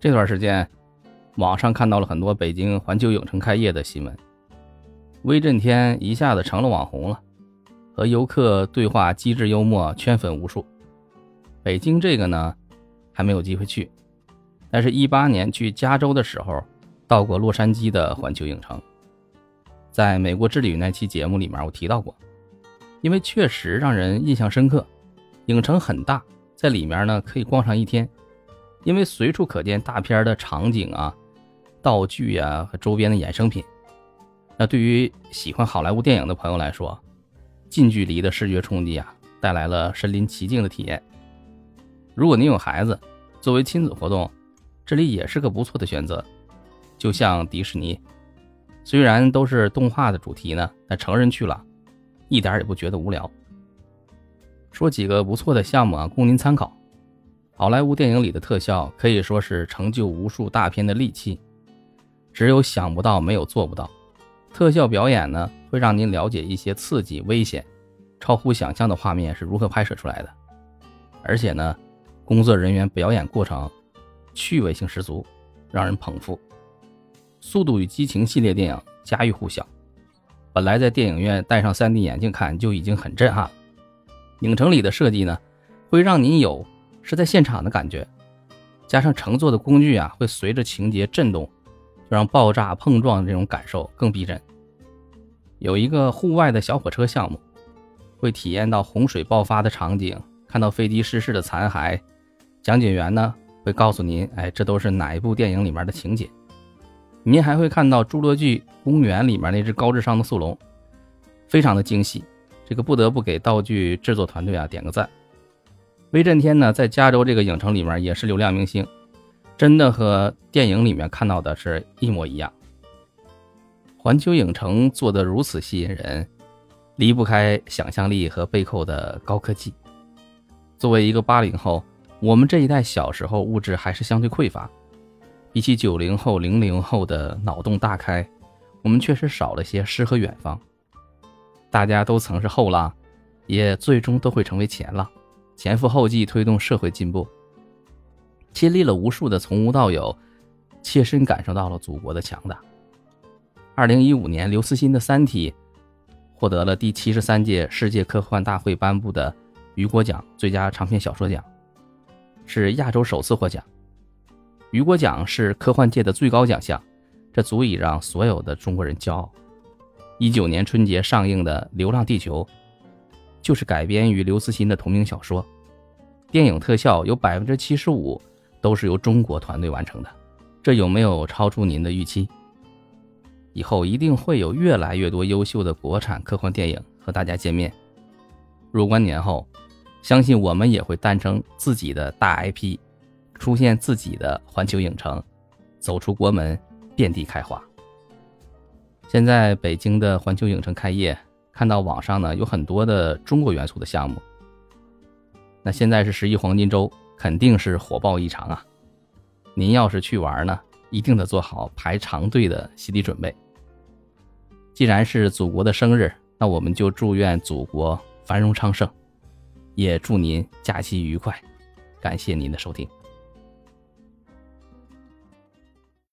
这段时间，网上看到了很多北京环球影城开业的新闻，威震天一下子成了网红了，和游客对话机智幽默，圈粉无数。北京这个呢，还没有机会去，但是，一八年去加州的时候，到过洛杉矶的环球影城。在美国之旅那期节目里面，我提到过，因为确实让人印象深刻。影城很大，在里面呢可以逛上一天，因为随处可见大片的场景啊、道具啊和周边的衍生品。那对于喜欢好莱坞电影的朋友来说，近距离的视觉冲击啊，带来了身临其境的体验。如果您有孩子，作为亲子活动，这里也是个不错的选择。就像迪士尼，虽然都是动画的主题呢，但成人去了，一点也不觉得无聊。说几个不错的项目啊，供您参考。好莱坞电影里的特效可以说是成就无数大片的利器，只有想不到，没有做不到。特效表演呢，会让您了解一些刺激、危险、超乎想象的画面是如何拍摄出来的。而且呢，工作人员表演过程趣味性十足，让人捧腹。《速度与激情》系列电影家喻户晓，本来在电影院戴上 3D 眼镜看就已经很震撼了。影城里的设计呢，会让您有是在现场的感觉，加上乘坐的工具啊，会随着情节震动，就让爆炸碰撞的这种感受更逼真。有一个户外的小火车项目，会体验到洪水爆发的场景，看到飞机失事的残骸，讲解员呢会告诉您，哎，这都是哪一部电影里面的情节。您还会看到《侏罗纪公园》里面那只高智商的速龙，非常的精细。这个不得不给道具制作团队啊点个赞。威震天呢，在加州这个影城里面也是流量明星，真的和电影里面看到的是一模一样。环球影城做的如此吸引人，离不开想象力和背后的高科技。作为一个八零后，我们这一代小时候物质还是相对匮乏，比起九零后、零零后的脑洞大开，我们确实少了些诗和远方。大家都曾是后浪，也最终都会成为前浪，前赴后继推动社会进步。亲历了无数的从无到有，切身感受到了祖国的强大。二零一五年，刘慈欣的《三体》获得了第七十三届世界科幻大会颁布的雨果奖最佳长篇小说奖，是亚洲首次获奖。雨果奖是科幻界的最高奖项，这足以让所有的中国人骄傲。一九年春节上映的《流浪地球》，就是改编于刘慈欣的同名小说。电影特效有百分之七十五都是由中国团队完成的，这有没有超出您的预期？以后一定会有越来越多优秀的国产科幻电影和大家见面。入关年后，相信我们也会诞生自己的大 IP，出现自己的环球影城，走出国门，遍地开花。现在北京的环球影城开业，看到网上呢有很多的中国元素的项目。那现在是十一黄金周，肯定是火爆异常啊！您要是去玩呢，一定得做好排长队的心理准备。既然是祖国的生日，那我们就祝愿祖国繁荣昌盛，也祝您假期愉快。感谢您的收听。